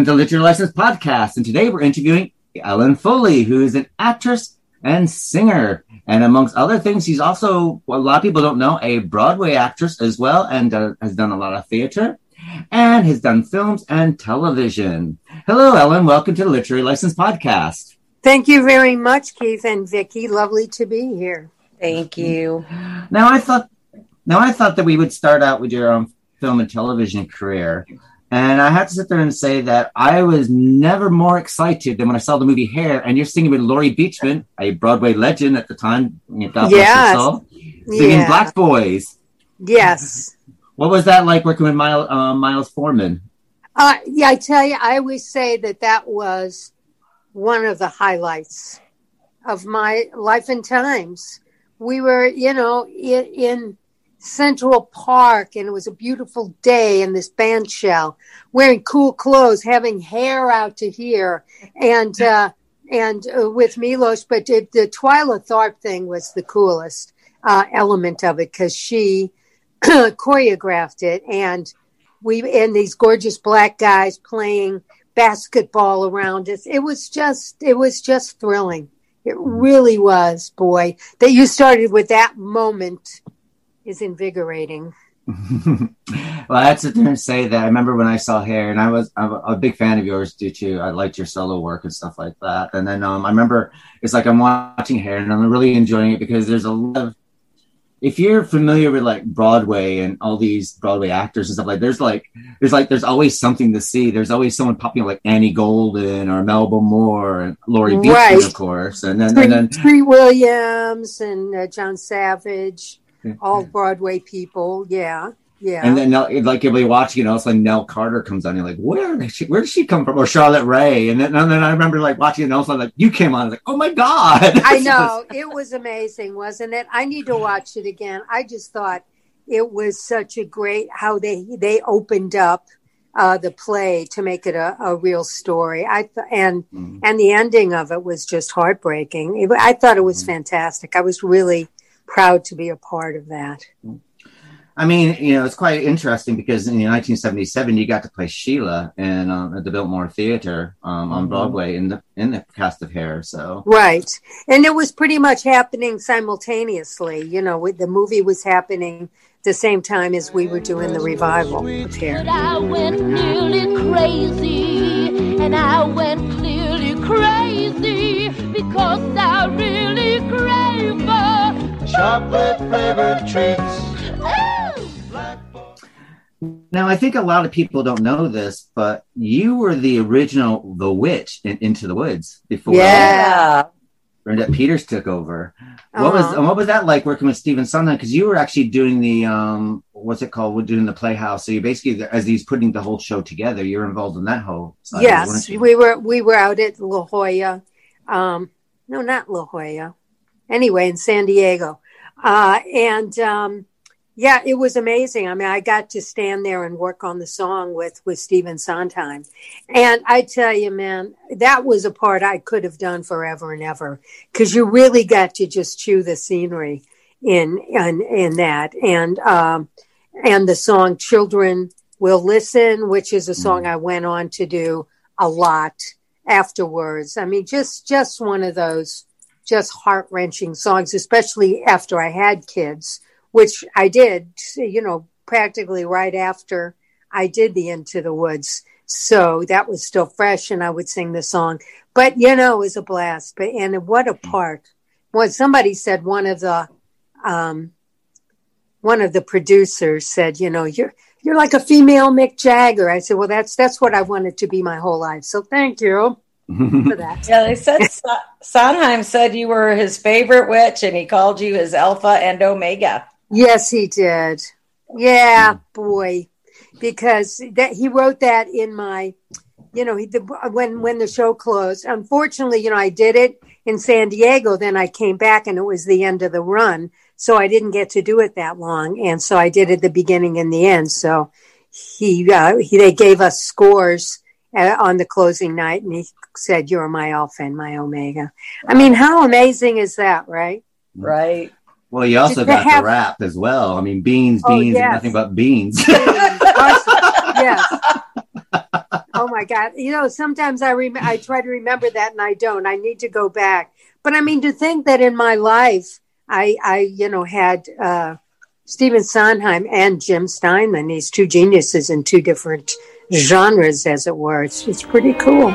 welcome to Literary License Podcast, and today we're interviewing Ellen Foley, who is an actress and singer, and amongst other things, she's also what a lot of people don't know a Broadway actress as well, and uh, has done a lot of theater, and has done films and television. Hello, Ellen. Welcome to the Literary License Podcast. Thank you very much, Keith and Vicky. Lovely to be here. Thank you. Now, I thought, now I thought that we would start out with your um, film and television career. And I have to sit there and say that I was never more excited than when I saw the movie Hair, and you're singing with Laurie Beechman, a Broadway legend at the time. God Yes. soul, singing Yeah. Black Boys. Yes. What was that like working with Miles, uh, Miles Forman? Uh, yeah, I tell you, I always say that that was one of the highlights of my life and times. We were, you know, in, in Central Park, and it was a beautiful day in this band shell, wearing cool clothes, having hair out to here, and uh, and uh, with Milos. But the, the Twyla Tharp thing was the coolest uh, element of it because she choreographed it, and we and these gorgeous black guys playing basketball around us. It was just it was just thrilling. It really was, boy. That you started with that moment is invigorating. well, I to sit there and say that I remember when I saw Hair, and I was I'm a, big fan of yours due to I liked your solo work and stuff like that. And then um, I remember it's like I'm watching Hair, and I'm really enjoying it because there's a lot of if you're familiar with like Broadway and all these Broadway actors and stuff like, there's like there's like there's always something to see. There's always someone popping up like Annie Golden or Melba Moore and Laurie Right. of course. And then and then Treat Williams and uh, John Savage. All Broadway people. Yeah, yeah. And then like you'll be watching, you know, it's like Nell Carter comes on. You're like, where did she, where did she come from? Or Charlotte Rae. And then, and then I remember like watching it, and also like you came on. I was like, oh my god! I know it was amazing, wasn't it? I need to watch it again. I just thought it was such a great how they they opened up uh, the play to make it a, a real story. I th- and Mm. and the ending of it was just heartbreaking. It, I thought it was Mhm. fantastic. I was really proud to be a part of that. I mean, you know, it's quite interesting because in 1977 you got to play Sheila in um, at the Biltmore Theater um, on Mhm. Broadway in the in the cast of Hair. So Right. And it was pretty much happening simultaneously. You know, with- the movie was happening the same time as we were doing the revival of Hair. But I went nearly crazy, and I went clearly crazy because I really crave for chocolate flavored treats. now I think a lot of people don't know this, but you were the original The Witch in Into the Woods before Yeah. Bernadette Peters took over. What was Uh-huh. what was that like working with Stephen Sondheim? Because you were actually doing the um, what's it called? We're doing the Playhouse. So you basically, as he's putting the whole show together, you're involved in that whole. Side Yes, we were we were out at La Jolla. Um, no, not La Jolla. Anyway, in San Diego, uh, and um, yeah, it was amazing. I mean, I got to stand there and work on the song with with Stephen Sondheim, and I tell you, man, that was a part I could have done forever and ever because you really got to just chew the scenery in in in that, and um, and the song "Children Will Listen," which is a song I went on to do a lot afterwards. I mean, just just one of those just heart wrenching songs, especially after I had kids, which I did, you know, practically right after I did the Into the Woods. So that was still fresh, and I would sing the song. But you know, it was a blast. But and what a part! What somebody said, one of the um, one of the producers said, you know, you're you're like a female Mick Jagger. I said, well, that's that's what I wanted to be my whole life. So thank you for that. Yeah, they said Sa- Sondheim said you were his favorite witch, and he called you his Alpha and Omega. Yes, he did. Yeah, boy, because that he wrote that in my, you know, he, the, when when the show closed. Unfortunately, you know, I did it in San Diego. Then I came back, and it was the end of the run, so I didn't get to do it that long. And so I did it the beginning and the end. So he, uh, he they gave us scores uh, on the closing night, and he said, "You're my alpha and my omega." I mean, how amazing is that, right? Right. Well, you also Did got have- the rap as well. I mean, beans, Oh, beans, and yes. nothing but beans. yes. Oh my God! You know, sometimes I rem- I try to remember that and I don't. I need to go back. But I mean, to think that in my life, I I you know had uh, Stephen Sondheim and Jim Steinman, these two geniuses in two different genres, as it were. It's it's pretty cool.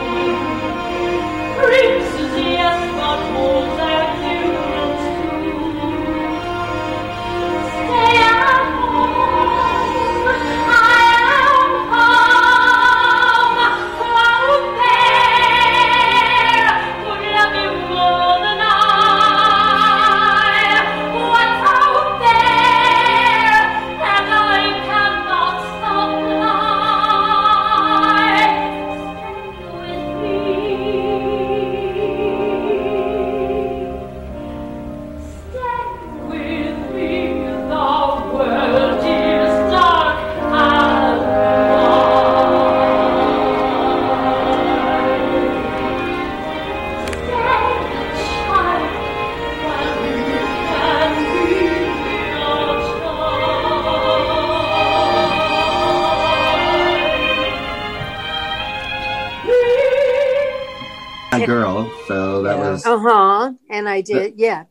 Uh huh. And I did, yeah.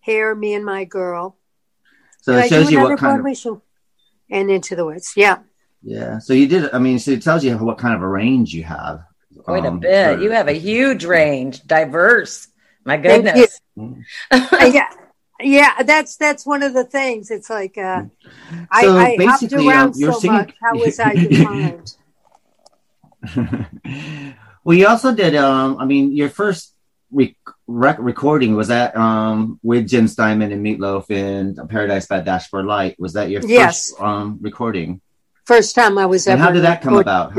Hair, me and my girl. so Did it shows you what kind Broadway of show? And Into the Woods. Yeah. yeah. So you did. I mean, so it tells you what kind of a range you have. Quite a um, bit. for- You have a huge range, diverse. My Thank you. goodness. Uh, yeah. Yeah, that's that's one of the things. It's like uh, I, So I hopped basically, around you're so singing- much. How was I defined? well, you also did. Um, I mean, your first rec- rec- recording was that um with Jim Steinman and Meatloaf in Paradise by Dashboard Light. Was that your Yes. first um recording? First time I was And ever. how did that come about?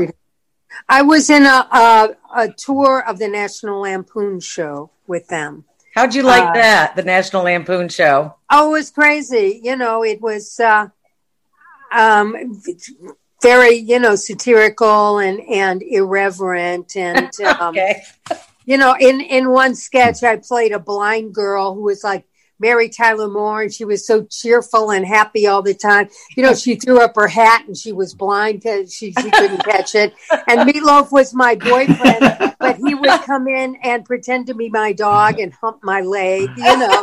I was in a, a a tour of the National Lampoon show with them. How'd you like Uh, that? The National Lampoon show. Oh, it was crazy. You know, it was uh, um, very, you know, satirical and, and irreverent. And, um, Okay. You know, in, in one sketch, I played a blind girl who was like Mary Tyler Moore, and she was so cheerful and happy all the time. You know, she threw up her hat and she was blind because she, she couldn't catch it. And Meatloaf was my boyfriend, but he would come in and pretend to be my dog and hump my leg, you know,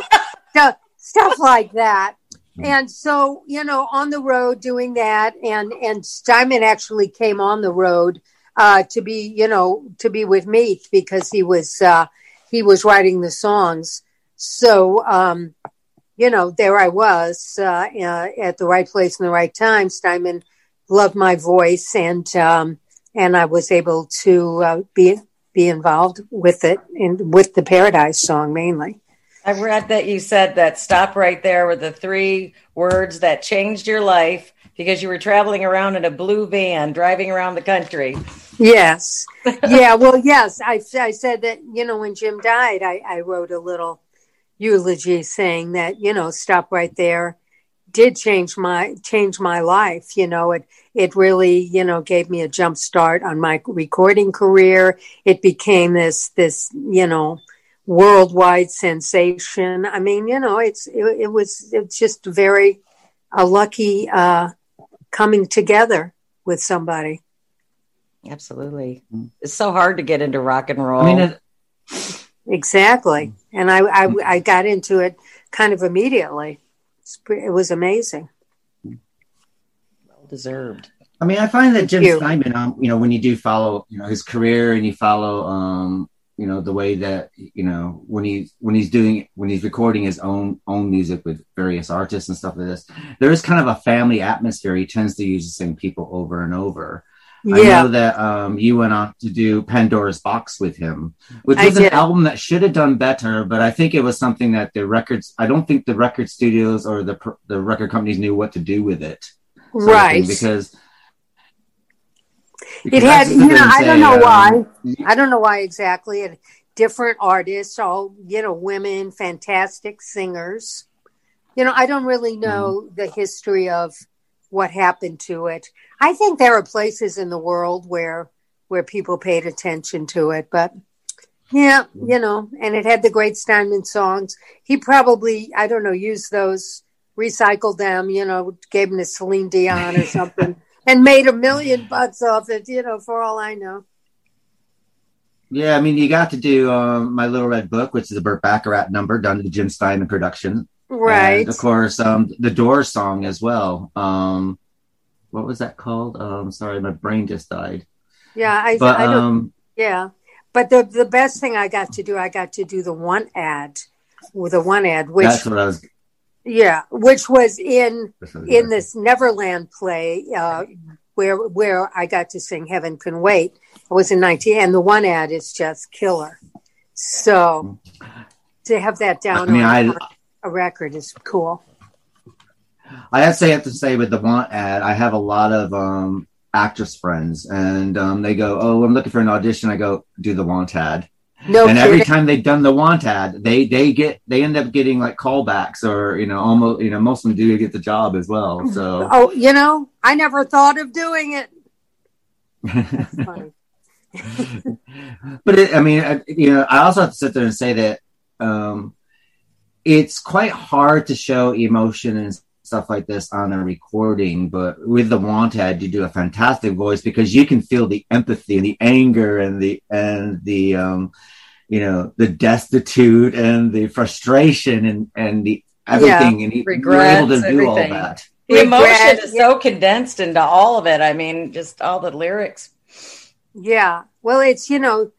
stuff, like that. And so, you know, on the road doing that, and and Steinman actually came on the road uh, to be, you know, to be with me because he was uh, he was writing the songs. So, um, you know, there I was uh, uh, at the right place in the right time. Steinman loved my voice, and um, and I was able to uh, be be involved with it and with the Paradise song mainly. I read that you said that stop right there were the three words that changed your life because you were traveling around in a blue van driving around the country. Yes. Yeah. Well, yes. I, I said that, you know, when Jim died, I, I wrote a little eulogy saying that, you know, stop right there did change my, change my life. You know, it, it really, you know, gave me a jump start on my recording career. It became this, this, you know, worldwide sensation. I mean, you know, it's, it, it was, it's just very, a lucky, uh, coming together with somebody. Absolutely. It's so hard to get into rock and roll. I mean, it, Exactly. And I, I, I got into it kind of immediately. It's pre- It was amazing. well deserved. I mean, I find that Jim you. Steinman, um, you know, when you do follow, you know, his career and you follow, um, you know the way that you know when he when he's doing when he's recording his own own music with various artists and stuff like this there is kind of a family atmosphere he tends to use the same people over and over i Yeah. know that um you went on to do pandora's box with him which I was an album that should have done better but i think it was something that the records i don't think the record studios or the the record companies knew what to do with it sort of thing, Right. because It had, you know, I don't know um, why. I don't know why exactly. It, different artists, all, you know, women, fantastic singers. You know, I don't really know Mm-hmm. the history of what happened to it. I think there are places in the world where where people paid attention to it, but yeah, Mm-hmm. you know, and it had the great Steinman songs. He probably, I don't know, used those, recycled them, you know, gave them to Celine Dion or something, and made a million bucks off it, you know, for all I know. Yeah, I mean, you got to do um, my Little Red Book, which is a Burt Bacharach number done to the Jim Steinman production, Right. And of course, um, the Doors song as well. Um, what was that called? Um, sorry, my brain just died. Yeah, I, But I don't. um, Yeah, but the the best thing I got to do, I got to do the want ad, with the want ad, which that's what I was. Yeah, which was in in this Neverland play, uh, where where I got to sing "Heaven Can Wait." It was in nineteen, and the want ad is just killer. So to have that down I mean, on, I- a record is cool. I have to have to say with the want ad, I have a lot of um, actress friends, and um, they go, "Oh, I'm looking for an audition." I go, "Do the want ad." No and every time they've done the want ad, they they get they end up getting like callbacks, or you know, almost you know, most of them do get the job as well. So Oh, you know, I never thought of doing it. That's funny. but it, I mean, I, you know, I also have to sit there and say that um, it's quite hard to show emotion and stuff like this on a recording. But with the want ad, you do a fantastic voice because you can feel the empathy and the anger and the and the um, you know the destitute and the frustration and and the everything and you- you're able to Regrets, do all that. The emotion Regret, is so condensed into all of it. I mean, just all the lyrics. Yeah. Well, it's, you know,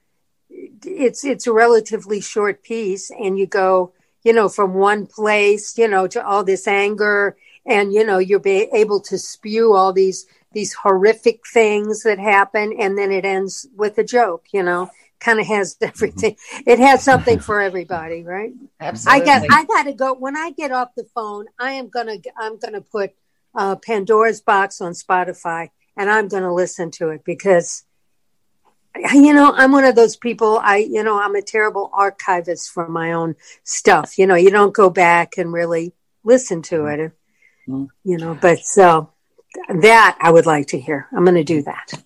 it's, it's a relatively short piece and you go, you know, from one place, you know, to all this anger and, you know, you're be able to spew all these, these horrific things that happen. And then it ends with a joke, you know, kind of has everything. It has something for everybody, right? Absolutely. I got, I got to go when I get off the phone. I am going to, I'm going to put uh, Pandora's box on Spotify and I'm going to listen to it because you know, I'm one of those people. I, you know, I'm a terrible archivist for my own stuff. You know, you don't go back and really listen to it, Mhm. you know, but so that I would like to hear. I'm going to do that.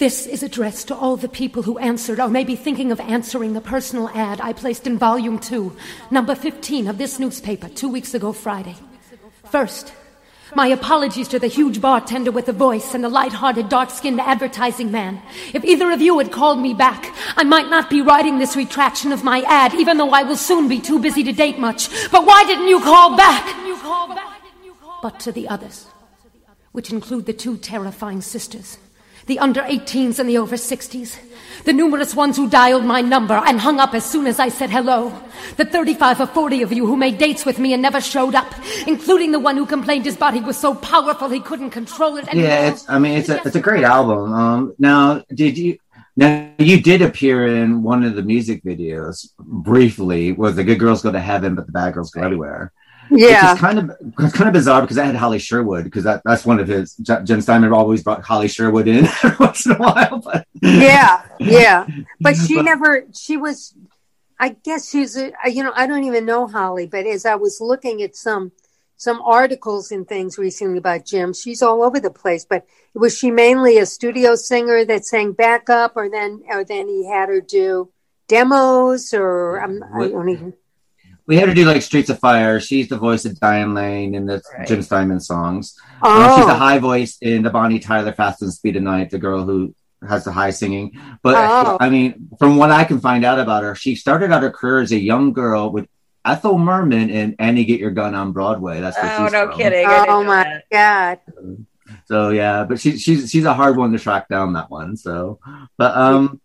This is addressed to all the people who answered or may be thinking of answering the personal ad I placed in volume 2, number 15 of this newspaper two weeks ago Friday. First, my apologies to the huge bartender with the voice and the light-hearted, dark-skinned advertising man. If either of you had called me back, I might not be writing this retraction of my ad, even though I will soon be too busy to date much. But why didn't you call back? But to the others, which include the two terrifying sisters, the under 18s and the over 60s, the numerous ones who dialed my number and hung up as soon as I said hello, the 35 or 40 of you who made dates with me and never showed up, including the one who complained his body was so powerful he couldn't control it anymore. Yeah, it's. I mean, it's a it's a great album. Um, now, did you? Now you did appear in one of the music videos briefly. Was the good girls go to heaven, but the bad girls go everywhere? Yeah. it's kind of it's kind of bizarre because I had Holly Sherwood because that, that's one of his. J- Jim Steinman always brought Holly Sherwood in once in a while, but Yeah. Yeah. But she But- never, she was, I guess she's, a, you know, I don't even know Holly, but as I was looking at some, some articles and things recently about Jim, she's all over the place, but was she mainly a studio singer that sang backup or then, or then he had her do demos or I'm, I don't even, we had her do like Streets of Fire. She's the voice of Diane Lane in the Right. Jim Steinman songs. Um, she's the oh, high voice in the Bonnie Tyler Fast and Speed of Night, the girl who has the high singing. But Oh. I mean, from what I can find out about her, she started out her career as a young girl with Ethel Merman in Annie Get Your Gun on Broadway. That's where Oh, she's no from. kidding. Oh my that. God. So yeah, but she, she's she's a hard one to track down that one. So, but um,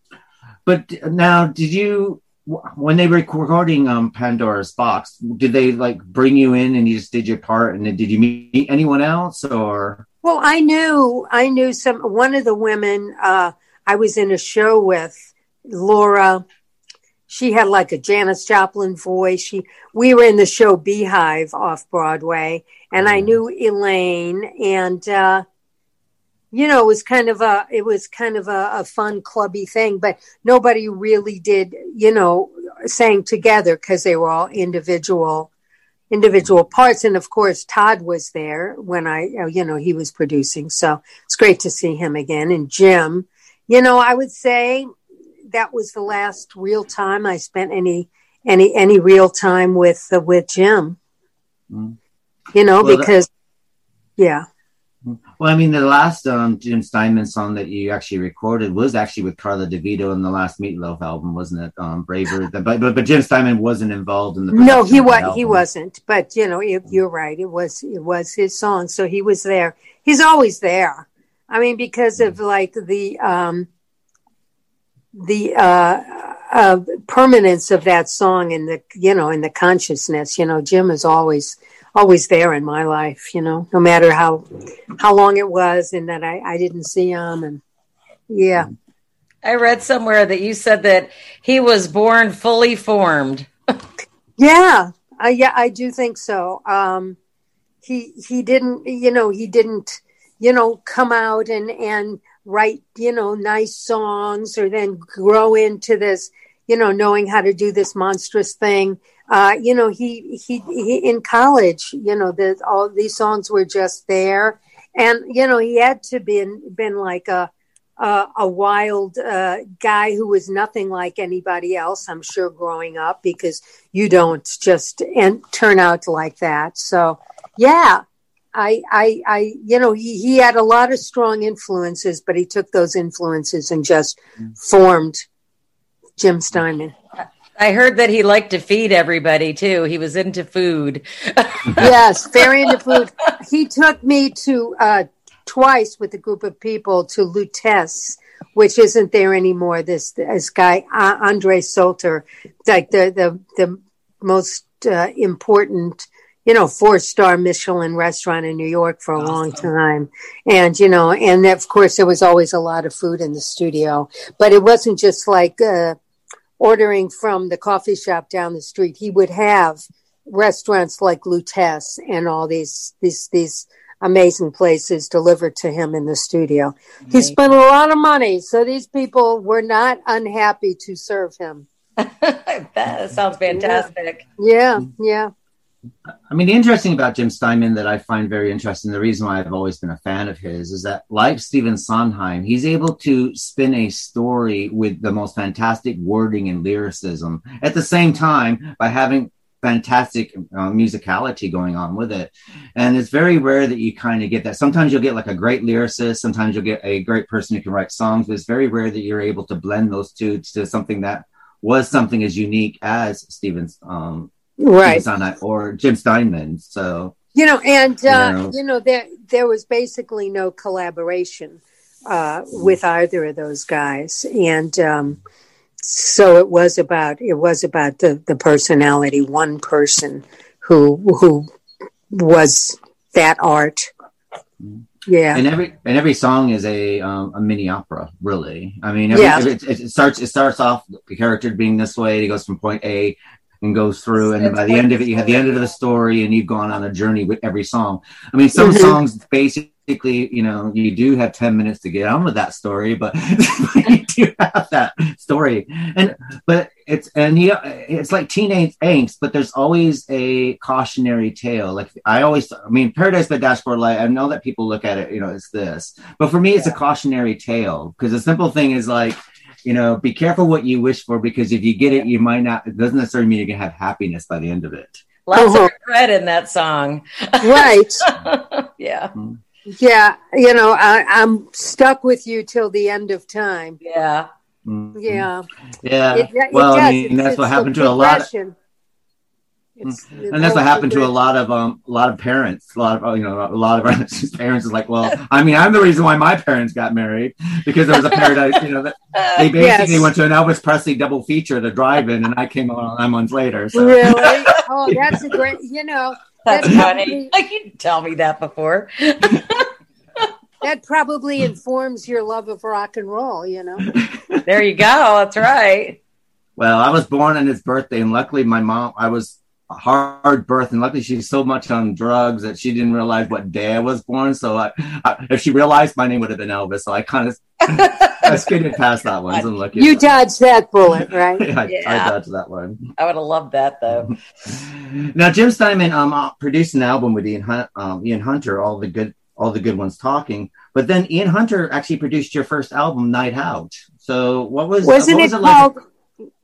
but now, did you when they were recording um, Pandora's Box? Did they like bring you in and you just did your part? And then did you meet anyone else or? Well, I knew I knew some one of the women uh, I was in a show with, Laura. She had like a Janis Joplin voice. She we were in the show Beehive off Broadway, and I Mhm. knew Elaine, and uh, you know it was kind of a it was kind of a, a fun clubby thing, but nobody really did you know sang together because they were all individual individual parts. And of course, Todd was there when I, uh, you know, he was producing. So it's great to see him again. And Jim, you know, I would say that was the last real time I spent any, any, any real time with, uh, with Jim, Mm. you know, Well, that- because yeah. Well, I mean, the last um, Jim Steinman song that you actually recorded was actually with Karla DeVito in the last Meatloaf album, wasn't it? Um, Braver. but, but but Jim Steinman wasn't involved in the. No, he production of the was, he wasn't, but you know, you- you're right. It was, it was his song. So he was there. He's always there. I mean, because of like the, um, the, uh, uh, permanence of that song and the, you know, in the consciousness, you know, Jim is always, always there in my life, you know, no matter how, how long it was and that I, I didn't see him and yeah. I read somewhere that you said that he was born fully formed. Yeah, uh, yeah, I do think so. Um, he he didn't, you know, he didn't, you know, come out and and write, you know, nice songs or then grow into this, you know, knowing how to do this monstrous thing. Uh, you know, he, he he in college, you know, the all these songs were just there, and you know, he had to been been like a uh, a wild uh, guy who was nothing like anybody else, I'm sure, growing up, because you don't just and turn out like that. So, yeah, I, I, I, you know, he, he had a lot of strong influences, but he took those influences and just formed Jim Steinman. I heard that he liked to feed everybody too. He was into food. yes, very into food. He took me to uh, twice with a group of people to Lutece, which isn't there anymore. This this guy uh, Andre Soltner, like the the the most uh, important, you know, four star Michelin restaurant in New York for a long time, and you know, and of course there was always a lot of food in the studio, but it wasn't just like. Uh, ordering from the coffee shop down the street he would have restaurants like Lutece and all these these these amazing places delivered to him in the studio. He spent a lot of money, so these people were not unhappy to serve him. that sounds fantastic. Yeah, yeah. I mean, the interesting about Jim Steinman that I find very interesting, the reason why I've always been a fan of his is that, like Stephen Sondheim, he's able to spin a story with the most fantastic wording and lyricism at the same time by having fantastic uh, musicality going on with it. And it's very rare that you kind of get that. Sometimes you'll get like a great lyricist, sometimes you'll get a great person who can write songs, but it's very rare that you're able to blend those two to something that was something as unique as Stephen's um, Right. Sondheim or Jim Steinman. So You know, and uh, Yeah. you know there there was basically no collaboration uh, with either of those guys, and um, so it was about it was about the the personality, one person who who was that art. Yeah, and every and every song is a um, a mini opera, really. I mean, every, Yeah. every- it, it starts it starts off the character being this way, he goes from point A and goes through, and then by the end of it, you have the end of the story, and you've gone on a journey with every song. I mean, some Mhm. songs basically, you know, you do have ten minutes to get on with that story, but you do have that story, and but it's and he it's like teenage angst, but there's always a cautionary tale. Like I always, I mean, Paradise by Dashboard Light. I know that people look at it, you know, it's this, but for me, it's a cautionary tale because the simple thing is like. You know, be careful what you wish for because if you get it, you might not. It doesn't necessarily mean you're gonna have happiness by the end of it. Lots Uh-huh. of regret in that song. right. yeah. Yeah, you know, I, I'm stuck with you till the end of time. Yeah. Mhm. Yeah, yeah. It- it well, does. I mean, It's- that's what happened to a lot. Of, progression. It's, and that's what happened to a lot of um a lot of parents a lot of you know a lot of our parents is like well i mean i'm the reason why my parents got married because there was a paradise you know that they basically Yes. went to an elvis presley double feature the drive-in and i came along nine months later so Really? Oh, that's a great. You know, That's That's funny. probably- Like you didn't tell me that before. that probably informs your love of rock and roll. You know. There you go. That's right. well i was born on his birthday and luckily my mom i was a hard birth and luckily she's so much on drugs that she didn't realize what day i was born so I, I if she realized my name would have been elvis so i kind of i skidded past that one so I'm lucky You dodged that bullet, right? I, I Yeah. dodged that one I would have loved that though. now Jim Steinman um uh, produced an album with Ian Hun- um, Ian Hunter, all the good all the good ones talking. But then Ian Hunter actually produced your first album, Night Out. So what was Wasn't what it was like? called?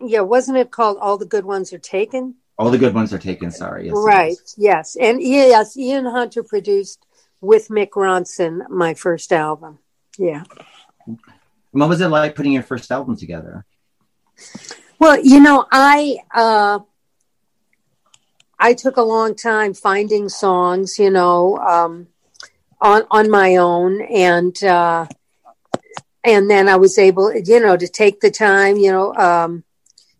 Yeah, wasn't it called "All the Good Ones Are Taken"? All the good ones are taken. Sorry, yes, right. Yes, and yes, Ian Hunter produced with Mick Ronson my first album. Yeah. What was it like putting your first album together? Well, you know, I uh, I took a long time finding songs, you know, um, on on my own, and uh, and then I was able, you know, to take the time, you know. Um,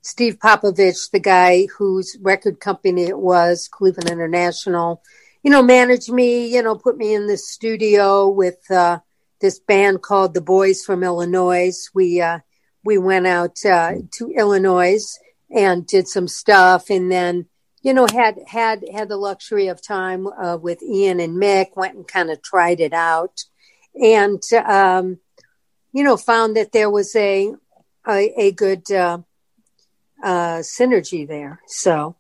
Steve Popovich, the guy whose record company it was, Cleveland International, you know, managed me, you know, put me in the studio with uh, this band called the Boys from Illinois. We uh, we went out uh, to Illinois and did some stuff, and then you know had had had the luxury of time uh, with Ian and Mick. Went and kind of tried it out, and um, you know found that there was a a, a good uh, synergy there. So.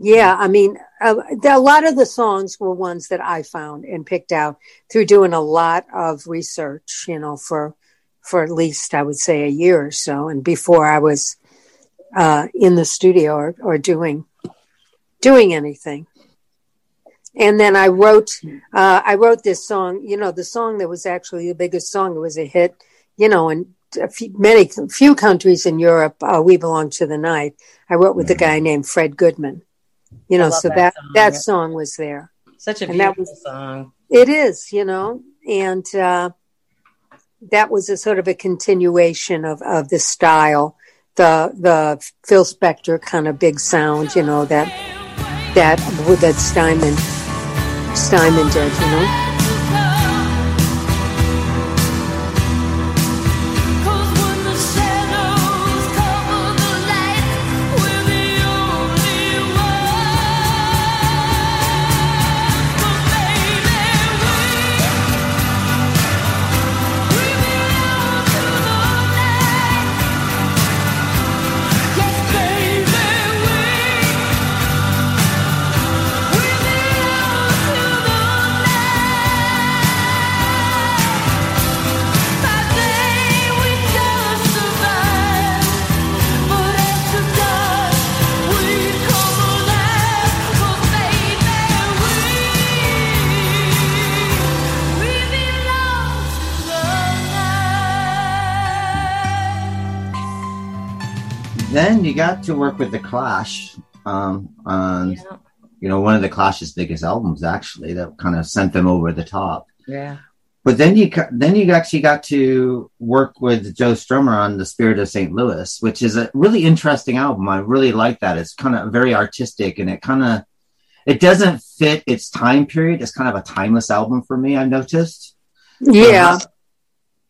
Yeah, I mean, uh, a lot of the songs were ones that I found and picked out through doing a lot of research, you know, for for at least I would say a year or so, and before I was uh, in the studio or, or doing doing anything. And then I wrote uh, I wrote this song. You know, the song that was actually the biggest song. It was a hit. You know, in few, many few countries in Europe. Uh, we belong to the night. I wrote with a guy named Fred Goodman. You know, so that that song, that yeah. song was there. Such a And that beautiful was- song. It is, you know, and uh, that was a sort of a continuation of, of the style, the the Phil Spector kind of big sound, you know that that that Steinman Steinman did, you know. Then you got to work with the Clash um, on Yeah. you know one of the Clash's biggest albums, actually, that kind of sent them over the top. Yeah. But then you then you actually got to work with Joe Strummer on The Spirit of St. Louis, which is a really interesting album. I really like that. It's kind of very artistic and it kind of it doesn't fit its time period. It's kind of a timeless album for me. I've noticed. Yeah.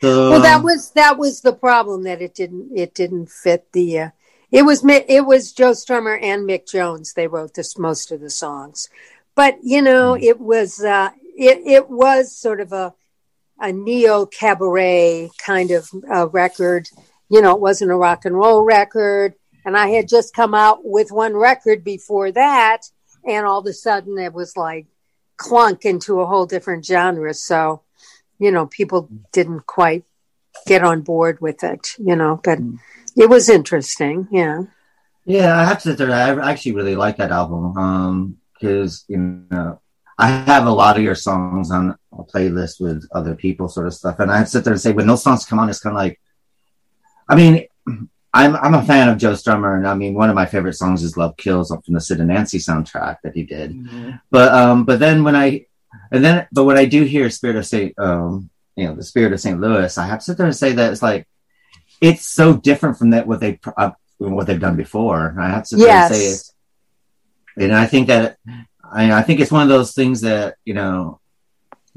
So, Well, that was that was the problem that it didn't it didn't fit the. Uh, it was it was Joe Strummer and Mick Jones. They wrote this most of the songs, but you know it was uh, it it was sort of a a neo cabaret kind of uh, record. You know, it wasn't a rock and roll record, and I had just come out with one record before that, and all of a sudden it was like clunk into a whole different genre. So, you know, people didn't quite get on board with it, you know, but it was interesting. Yeah. Yeah, I have to say, I actually really like that album. Um, because you know, I have a lot of your songs on a playlist with other people, sort of stuff, and I sit there and say, when those songs come on, it's kind of like, I mean, I'm I'm a fan of Joe Strummer, and I mean one of my favorite songs is "Love Kills" from the Sid and Nancy soundtrack that he did. But um, but then when I and then but when I do hear "Spirit of Saint," um, you know, the Spirit of St. Louis, I have to sit there and say that it's like it's so different from that what they uh, what they've done before. I have to sit there and say Yes. it's, and I think that I, I think it's one of those things that you know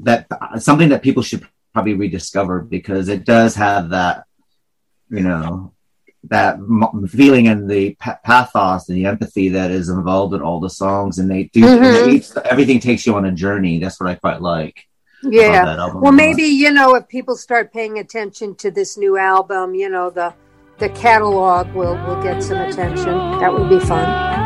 that uh, something that people should probably rediscover because it does have that you know that feeling and the pa- pathos and the empathy that is involved in all the songs and they do and they each, everything takes you on a journey that's what i quite like Yeah. Well, maybe you know if people start paying attention to this new album, you know the the catalog will will get some attention. That would be fun.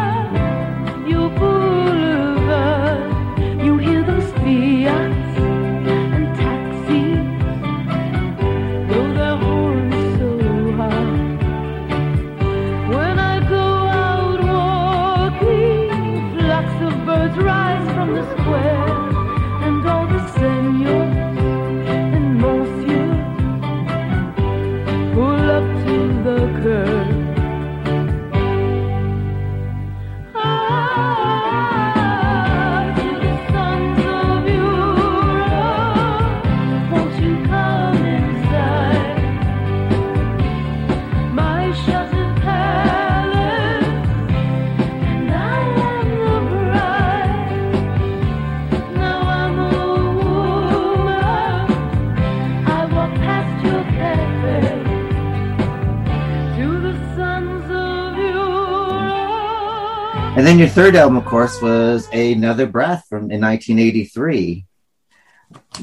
And then your third album of course was another breath from in 1983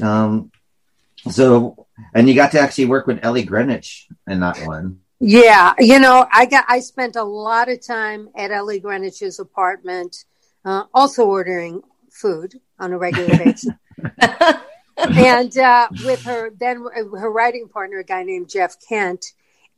um so and you got to actually work with ellie greenwich in that one. Yeah, you know, I got I spent a lot of time at Ellie Greenwich's apartment, uh, also ordering food on a regular basis, and uh, with her then her writing partner, a guy named Jeff Kent,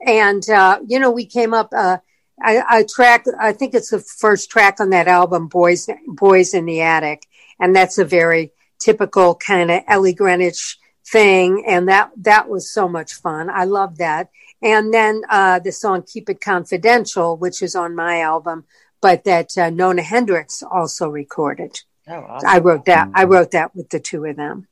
and uh, you know we came up uh, a, a track. I think it's the first track on that album, "Boys Boys in the Attic," and that's a very typical kind of Ellie Greenwich thing, and that that was so much fun. I love that. And then uh, the song "Keep It Confidential," which is on my album, but that uh, Nona Hendryx also recorded. Oh, awesome. I wrote that. I wrote that with the two of them.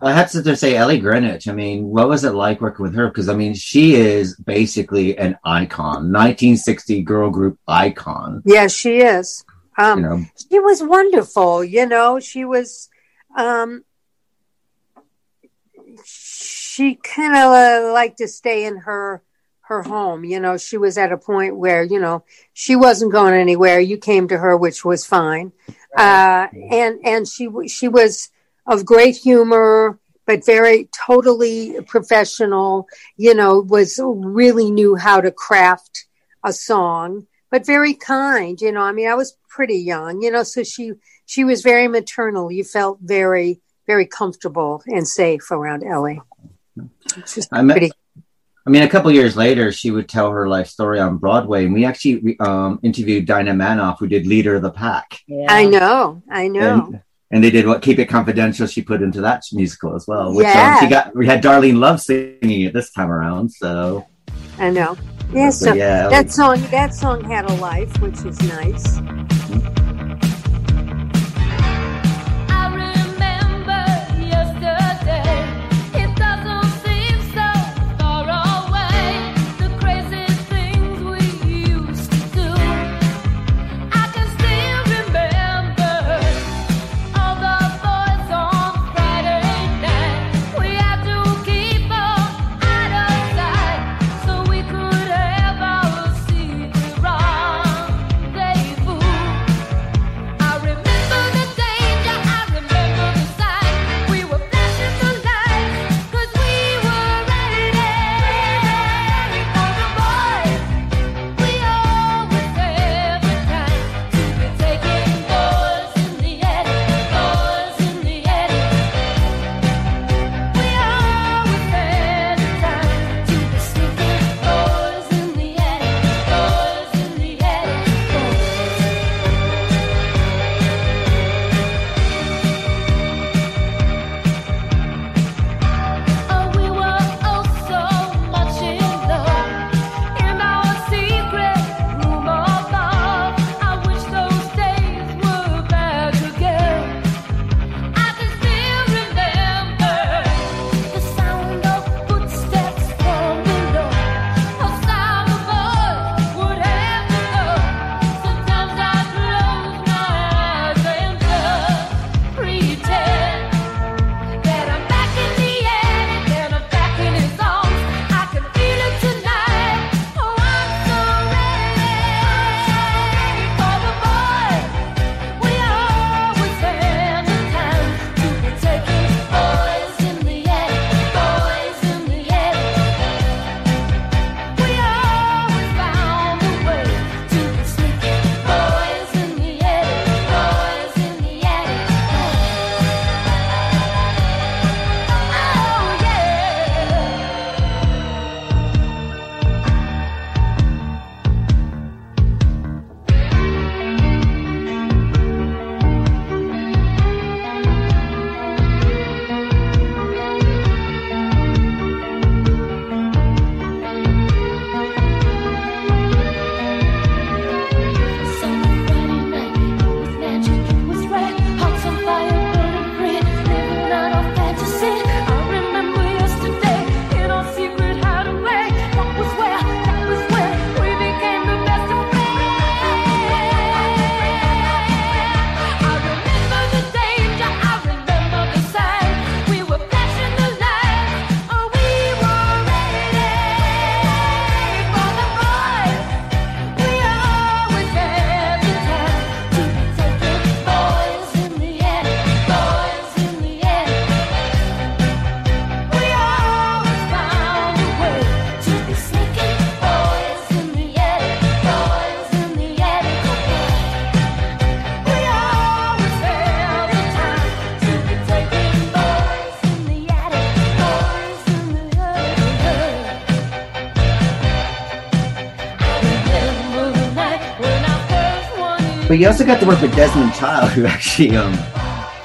I have to say Ellie Greenwich. I mean, what was it like working with her? Because I mean, she is basically an icon, 1960 girl group icon. Yeah, she is. Um, You know, she was wonderful. You know, she was. Um, she kind of uh, liked to stay in her her home. You know, she was at a point where you know she wasn't going anywhere. You came to her, which was fine. Uh, and and she she was of great humor, but very totally professional. You know, was really knew how to craft a song, but very kind. You know, I mean, I was pretty young. You know, so she she was very maternal. You felt very very comfortable and safe around Ellie. She's I met, pretty. I mean, a couple years later, she would tell her life story on Broadway, and we actually um, interviewed Dinah Manoff, who did Leader of the Pack, Yeah. I know. I know. and and they did what Keep It Confidential. She put into that musical as well. Which Yeah. um, she got. We had Darlene Love singing it this time around. So I know. Yeah. So yeah, that song that song had a life, which is nice. I But you also got to work with Desmond Child, who actually um,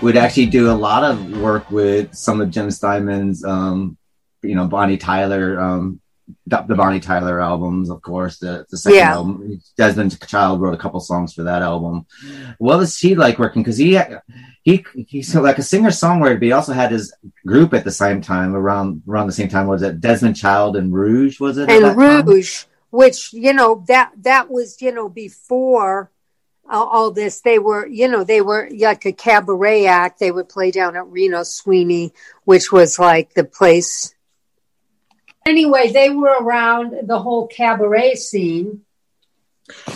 would actually do a lot of work with some of Jim Steinman's, um, you know, Bonnie Tyler, um, the the Bonnie Tyler albums, of course. The, the second Yeah. album, Desmond Child wrote a couple songs for that album. What was he like working? Because he he he's like a singer songwriter, but he also had his group at the same time around around the same time. Was it Desmond Child and Rouge? Was it and that time? Rouge, which you know that that was you know before all this. They were you know they were like a cabaret act. They would play down at Reno Sweeney, which was like the place. Anyway, they were around the whole cabaret scene,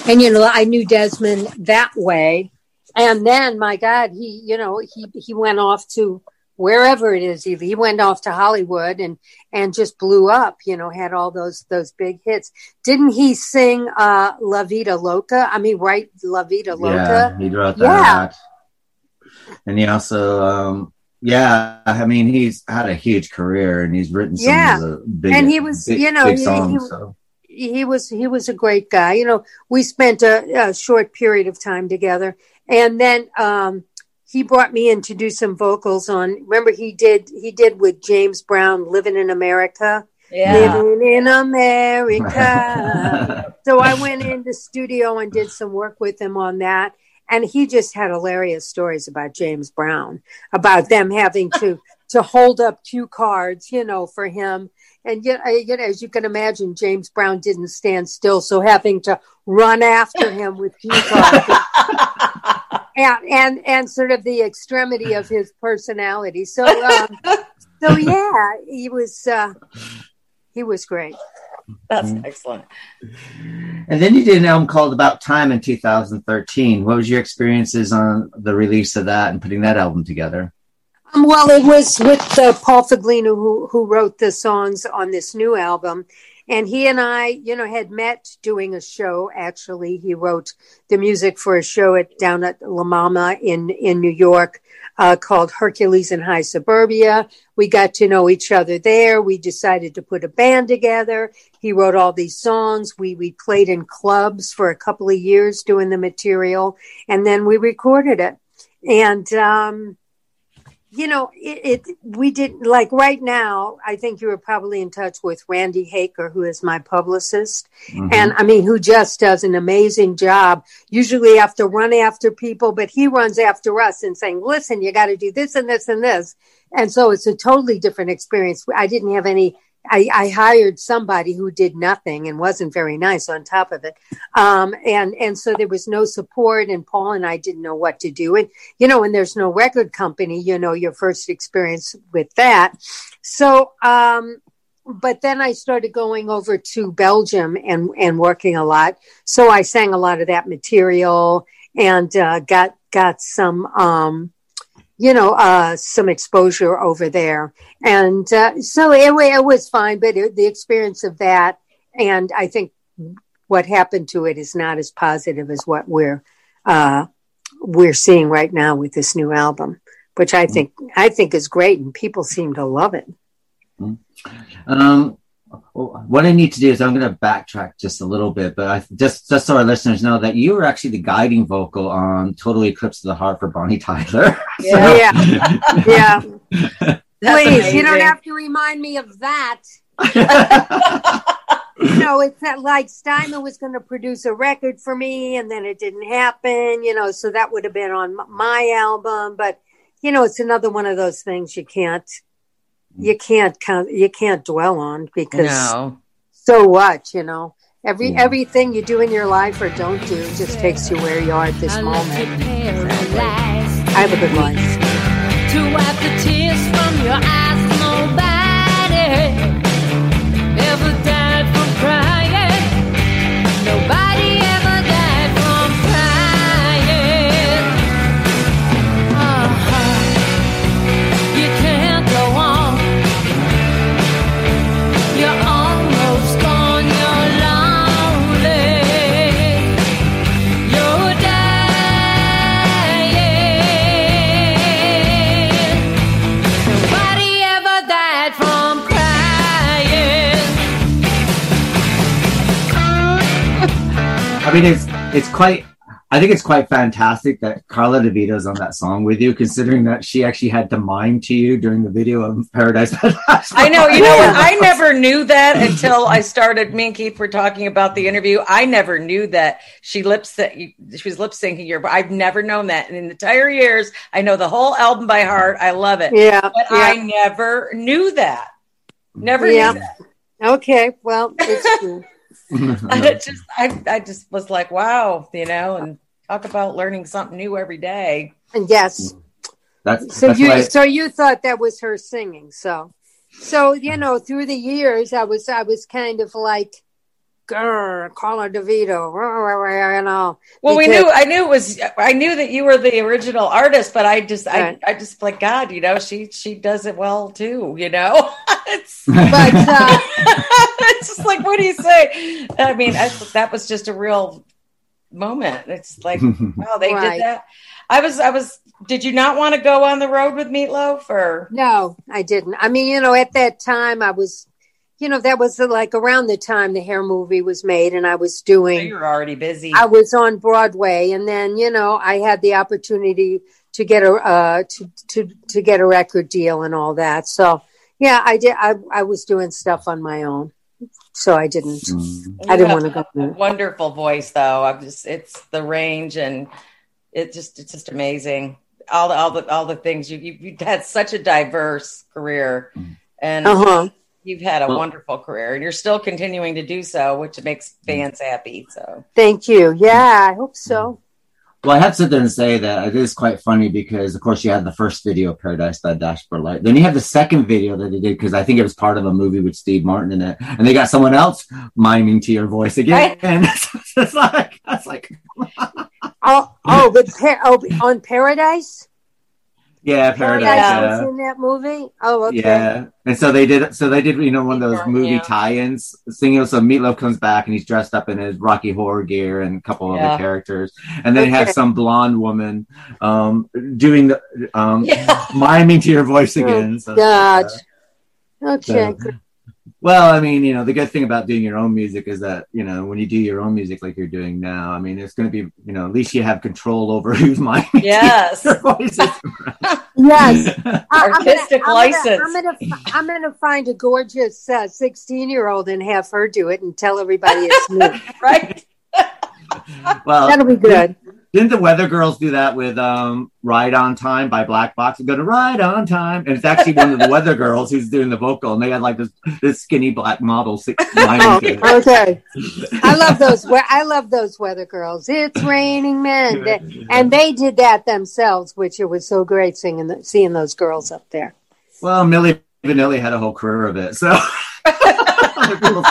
and you know I knew Desmond that way. And then, my God, he you know he he went off to wherever it is. He, he went off to Hollywood and and just blew up. You know, had all those those big hits. Didn't he sing uh, "La Vida Loca"? I mean, write "La Vida Yeah, Loca." he wrote that Yeah. And he also, um, yeah, I mean, he's had a huge career and he's written some Yeah. of the big, And he was, big, you know, he- songs. he- so. he was he was a great guy. You know, we spent a, a short period of time together, and then um, he brought me in to do some vocals on. Remember, he did he did with James Brown, "Living in America." Yeah. Living in America. so I went in the studio and did some work with him on that. And he just had hilarious stories about James Brown, about them having to to hold up cue cards, you know, for him. And yet, I- yet, as you can imagine, James Brown didn't stand still, so having to run after him with cue cards. and, and and sort of the extremity of his personality. So um, so yeah, he was uh, he was great. That's Mm-hmm. excellent. And then you did an album called About Time in 2013. What was your experiences on the release of that and putting that album together? Um, well, it was with uh, Paul Foglino who who wrote the songs on this new album, and he and I, you know, had met doing a show. Actually, he wrote the music for a show at down at La Mama in in New York uh, called Hercules in High Suburbia. We got to know each other there. We decided to put a band together. He wrote all these songs. We we played in clubs for a couple of years doing the material, and then we recorded it. And um, you know, it, it we did like right now. I think you were probably in touch with Randy Haecker, who is my publicist, Mhm. and I mean, who just does an amazing job. Usually, have to run after people, but he runs after us and saying, "Listen, you got to do this and this and this." And so it's a totally different experience. I didn't have any. I, I hired somebody who did nothing and wasn't very nice on top of it, um, and and so there was no support. And Paul and I didn't know what to do. And you know, when there's no record company, you know, your first experience with that. So, um, but then I started going over to Belgium and, and working a lot. So I sang a lot of that material and, uh, got, got some, um, you know, uh, some exposure over there. And, uh, so it, it was fine, but it, the experience of that, and I think what happened to it is not as positive as what we're, uh, we're seeing right now with this new album, which I think I think is great, and people seem to love it. Um, what I need to do is I'm going to backtrack just a little bit, but I just just so our listeners know that you were actually the guiding vocal on "Total Eclipse of the Heart" for Bonnie Tyler. Yeah. Yeah, That's please, you don't have to remind me of that. You know, it's not like Steinman was going to produce a record for me, and then it didn't happen. You know, so that would have been on my album, but you know, it's another one of those things you can't you can't count you can't dwell on because No. so what you know every Yeah. everything you do in your life or don't do just takes you where you are at this I moment you paralyzed. i have a good life mean, it's it's quite I think it's quite fantastic that Karla DeVito's on that song with you, considering that she actually had to mime to you during the video of Paradise. I know. You know? I never knew that until I started. Me and Keith were talking about the interview. I never knew that she lip sync. She was lip syncing your. I've never known that. And in the entire years, I know the whole album by heart. I love it. Yeah, But yeah. I never knew that. Never Yeah. knew that. Okay, well, it's true. I just, I, I just was like, wow, you know, and talk about learning something new every day. And yes, That's, so that's you why- so you thought that was her singing. So, so you know, through the years, I was I was kind of like, grr, Karla DeVito, you know. Well, we knew, I knew it was, I knew that you were the original artist, but I just, Right. I, I just like, God, you know, she, she does it well too, you know, it's, But uh, it's just like, what do you say? I mean, I, that was just a real moment. It's like, wow, they Right. did that. I was, I was, did you not want to go on the road with Meatloaf or? no, I didn't. I mean, you know, at that time, I was, you know, that was like around the time the hair movie was made, and I was doing. You were already busy. I was on Broadway, and then you know I had the opportunity to get a uh, to to to get a record deal and all that. So yeah, I did. I I was doing stuff on my own, so I didn't. Mm. I didn't want to go. there. Wonderful voice, though. I'm just, it's the range and it just, it's just amazing. All the, all the, all the things you, you, you've had such a diverse career and Uh huh. You've had a Well- wonderful career and you're still continuing to do so, which makes fans happy. So Thank you. Yeah, I hope so. Mm. Well, I have to sit there and say that it is quite funny because, of course, you had the first video, of Paradise by Dashboard Light. Then you have the second video that they did because I think it was part of a movie with Steve Martin in it, and they got someone else miming to your voice again. And it's, it's like, that's like, Oh, oh, but par- oh, on Paradise. Yeah, Paradise. Paradise yeah. was in that movie. Oh, okay. Yeah, and so they did. So they did, you know, one of those Yeah. movie tie-ins. Singing, so Meatloaf comes back and he's dressed up in his Rocky Horror gear and a couple Yeah. other characters, and then you have some blonde woman um, doing the um, yeah, miming to your voice again. So, God. Okay. So- well, I mean, you know, the good thing about doing your own music is that, you know, when you do your own music like you're doing now, I mean, it's going to be, you know, at least you have control over who's miming to yes. your voices. Yes. I- I'm gonna- Artistic I'm gonna- license. I'm gonna, I'm gonna find a gorgeous uh, 16 year old and have her do it and tell everybody it's me. right. well, That'll be good. Didn't the Weather Girls do that with um, "Ride on Time" by Black Box? Go to "Ride on Time," and it's actually one of the Weather Girls who's doing the vocal, and they had like this this skinny black model six Oh, okay. I love those. we- I love those weather girls. It's raining men, and they did that themselves, which it was so great singing, the, seeing those girls up there. Well, Milli Vanilli had a whole career of it, so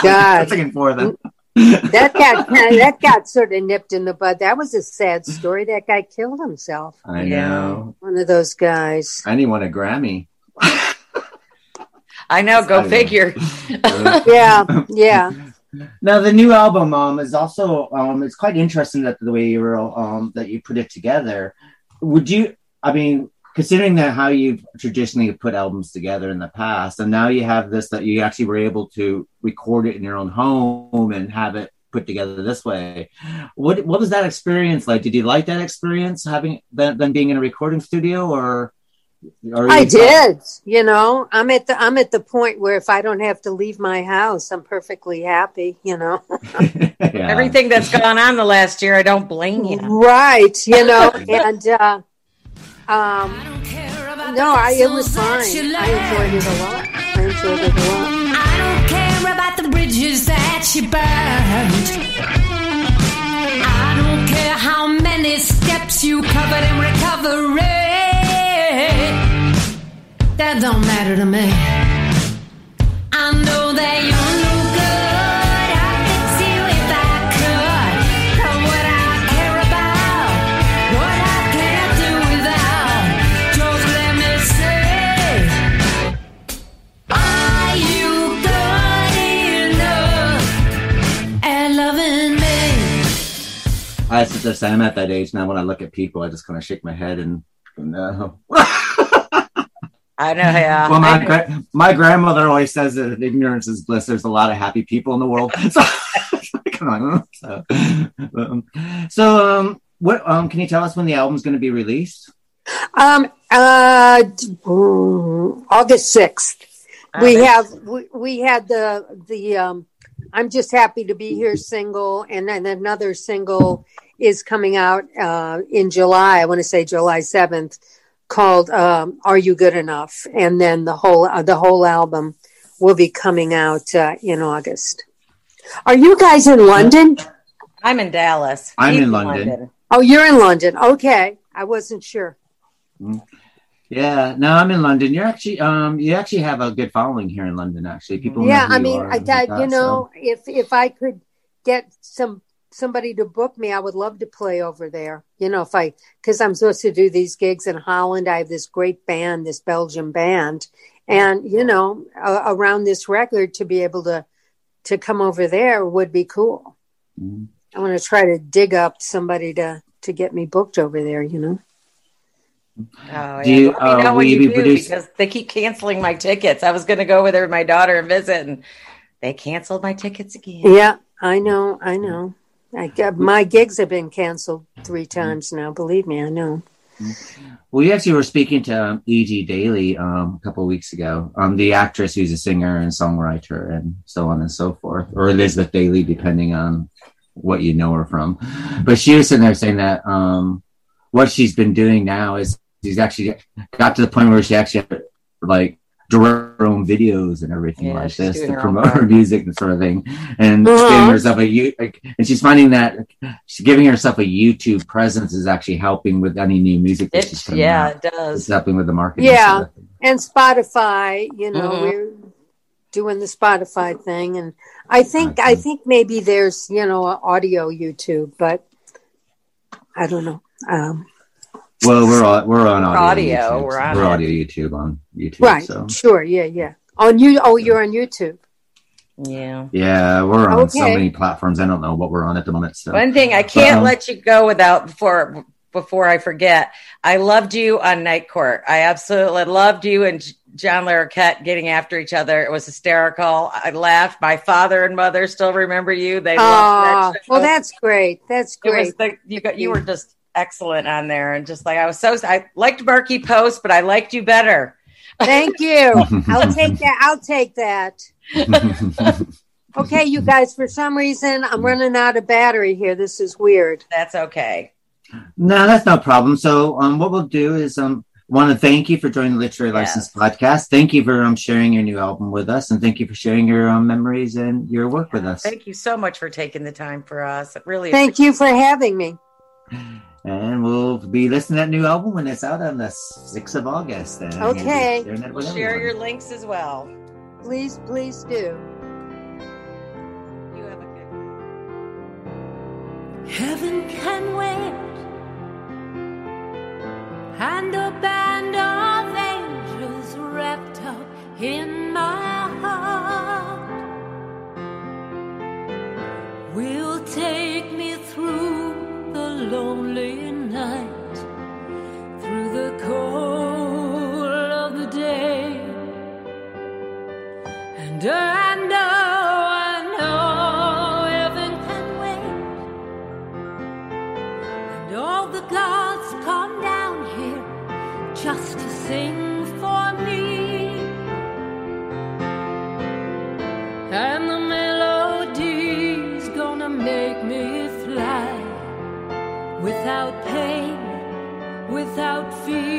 God. singing for them. That got that got sort of nipped in the bud. That was a sad story. That guy killed himself. I Yeah. know. One of those guys. And he won a Grammy. I know. Go I know. figure. Yeah, yeah. Now the new album um is also um it's quite interesting that the way you were um that you put it together. Would you I mean considering that how you've traditionally put albums together in the past and now you have this that you actually were able to record it in your own home and have it put together this way. What what was that experience like? Did you like that experience having than, than being in a recording studio or or I did. You know, I'm at the I'm at the point where if I don't have to leave my house, I'm perfectly happy. You know, Yeah. Everything that's gone on the last year, I don't blame you. right? You know, and uh, um, no, I it was fine. I enjoyed it a lot. I enjoyed it a lot. I don't care about the bridges that you burned. I don't care how many steps you covered in recovery. That don't matter to me. I know that I sit there saying I'm at that age now. When I look at people, I just kind of shake my head and go, no. I know. Yeah. well, my gra- my grandmother always says that ignorance is bliss. There's a lot of happy people in the world. So, come on. So, um, so um, what um can you tell us when the album's going to be released? Um, uh, August sixth. We have we, we had the the um. I'm just happy to be here single, and then another single is coming out uh, in July. I want to say July seventh, called um, "Are You Good Enough?" And then the whole uh, the whole album will be coming out uh, in August. Are you guys in London? I'm in Dallas. I'm He's in London. Oh, you're in London. Okay, I wasn't sure. Yeah, no, I'm in London. You're actually um you actually have a good following here in London. Actually, people. yeah who i mean are i and like you that, so- know if if i could get some somebody to book me i would love to play over there you know if i because i'm supposed to do these gigs in holland. I have this great band this belgian band. And you know uh, around this record to be able to to come over there would be cool. Mhm. i want to try to dig up somebody to to get me booked over there you know? Oh, Do you, Let me uh, know will when you you be do produce- because they keep canceling my tickets. I was going to go with her and my daughter and visit, and they canceled my tickets again. yeah i know i know I, my gigs have been canceled three times now believe me i know Well, you actually were speaking to um, E.G. Daily um, a couple of weeks ago, um, the actress who's a singer and songwriter and so on and so forth, or Elizabeth Daily, depending on what you know her from. But she was sitting there saying that um, what she's been doing now is she's actually got to the point where she actually like direct her own videos and everything Yeah, like this to promote her music and sort of thing, and Uh-huh. giving herself a you like, and she's finding that she's giving herself a YouTube presence is actually helping with any new music that she's It, putting yeah, out. it does. It's helping with the marketing. Yeah. sort of and Spotify, you know, Mhm. we're doing the Spotify thing, and I think I Okay. think maybe there's you know audio YouTube, but I don't know. Um, Well, we're on, we're on audio. audio, YouTube, we're on we're audio YouTube on YouTube. right? So Sure. Yeah. Yeah. On you? Oh, you're on YouTube. Yeah. yeah, we're on so many platforms. I don't know what we're on at the moment. So One thing I can't Um, let you go without before before I forget. I loved you on Night Court. I absolutely loved you and John Larroquette getting after each other. It was hysterical. I laughed. My father and mother still remember you. They Oh, loved that show. well, that's great. That's great. the, you got you were just excellent on there and just like I was so I liked Markie Post, but I liked you better. Thank you. I'll take that. I'll take that. Okay, you guys. For some reason, I'm running out of battery here. This is weird. That's okay. no, that's no problem. So um, what we'll do is um, want to thank you for joining the Literary License podcast. Thank you for um sharing your new album with us, and thank you for sharing your um, memories and your work with us. Thank you so much for taking the time for us. It really Thank you for having me. And we'll be listening to that new album when it's out on the sixth of August. And Okay. sharing that We'll share your links as well. Please, please do. You have a good Heaven can wait, and a band of angels wrapped up in lonely without fear.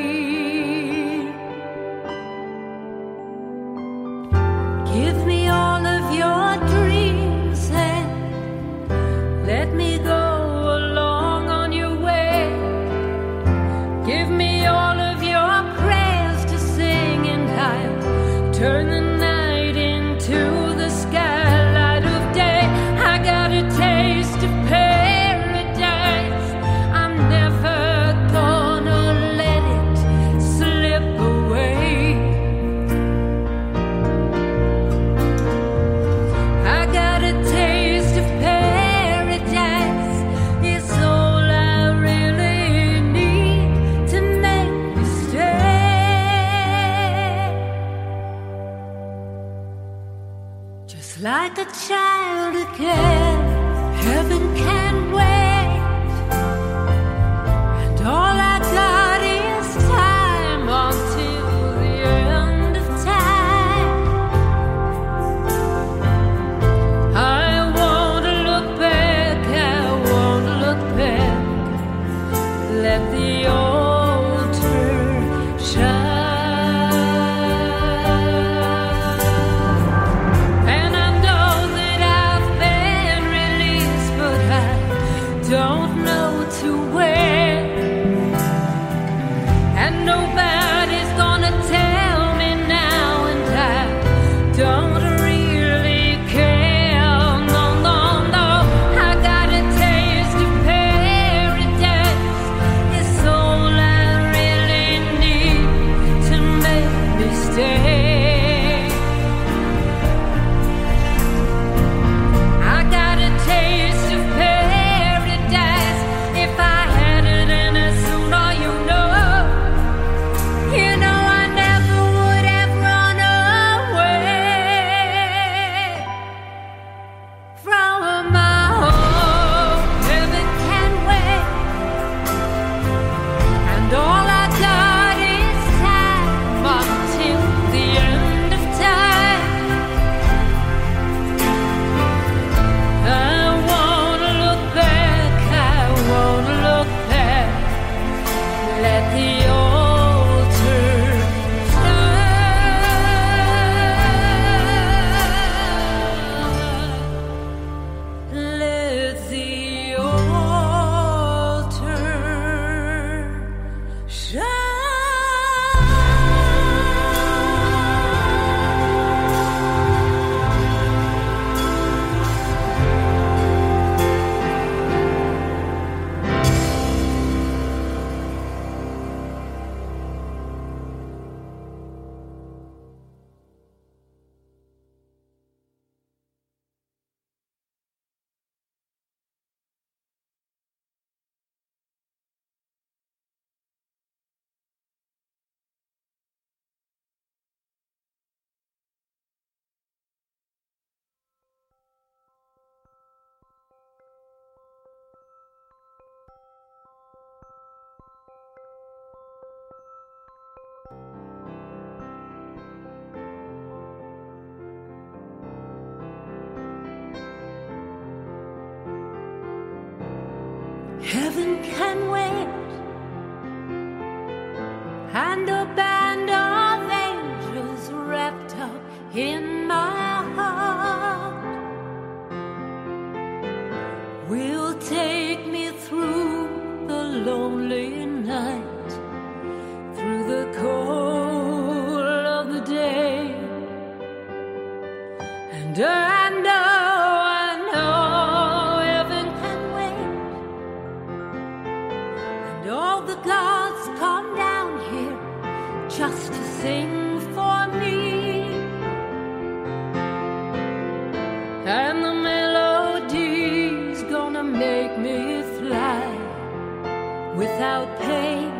Without pain,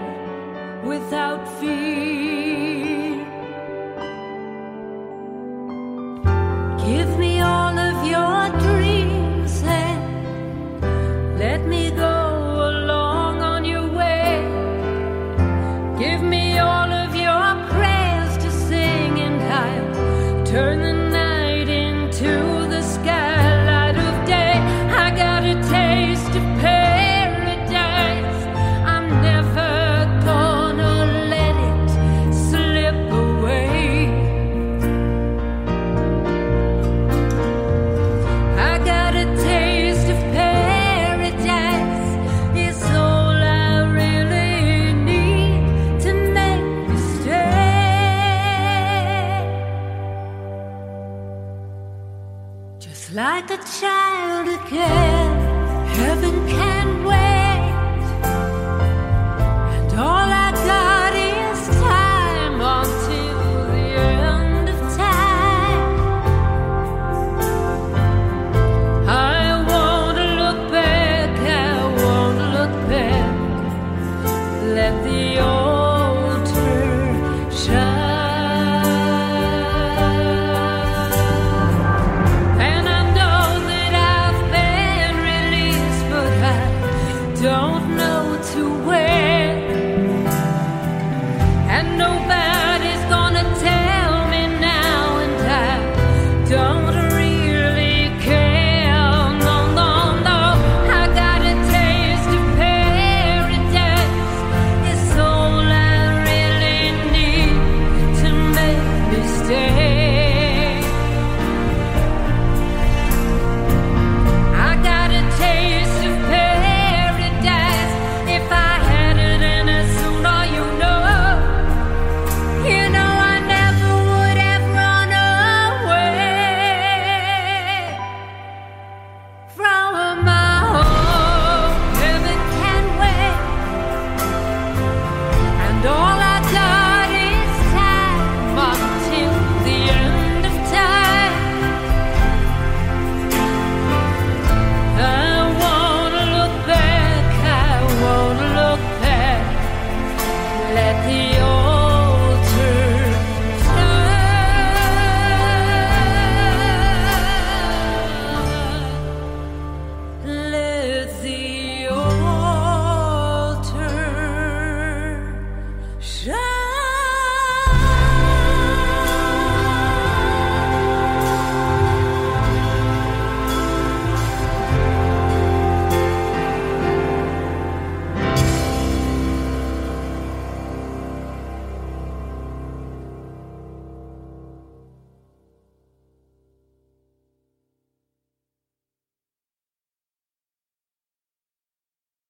without fear. Child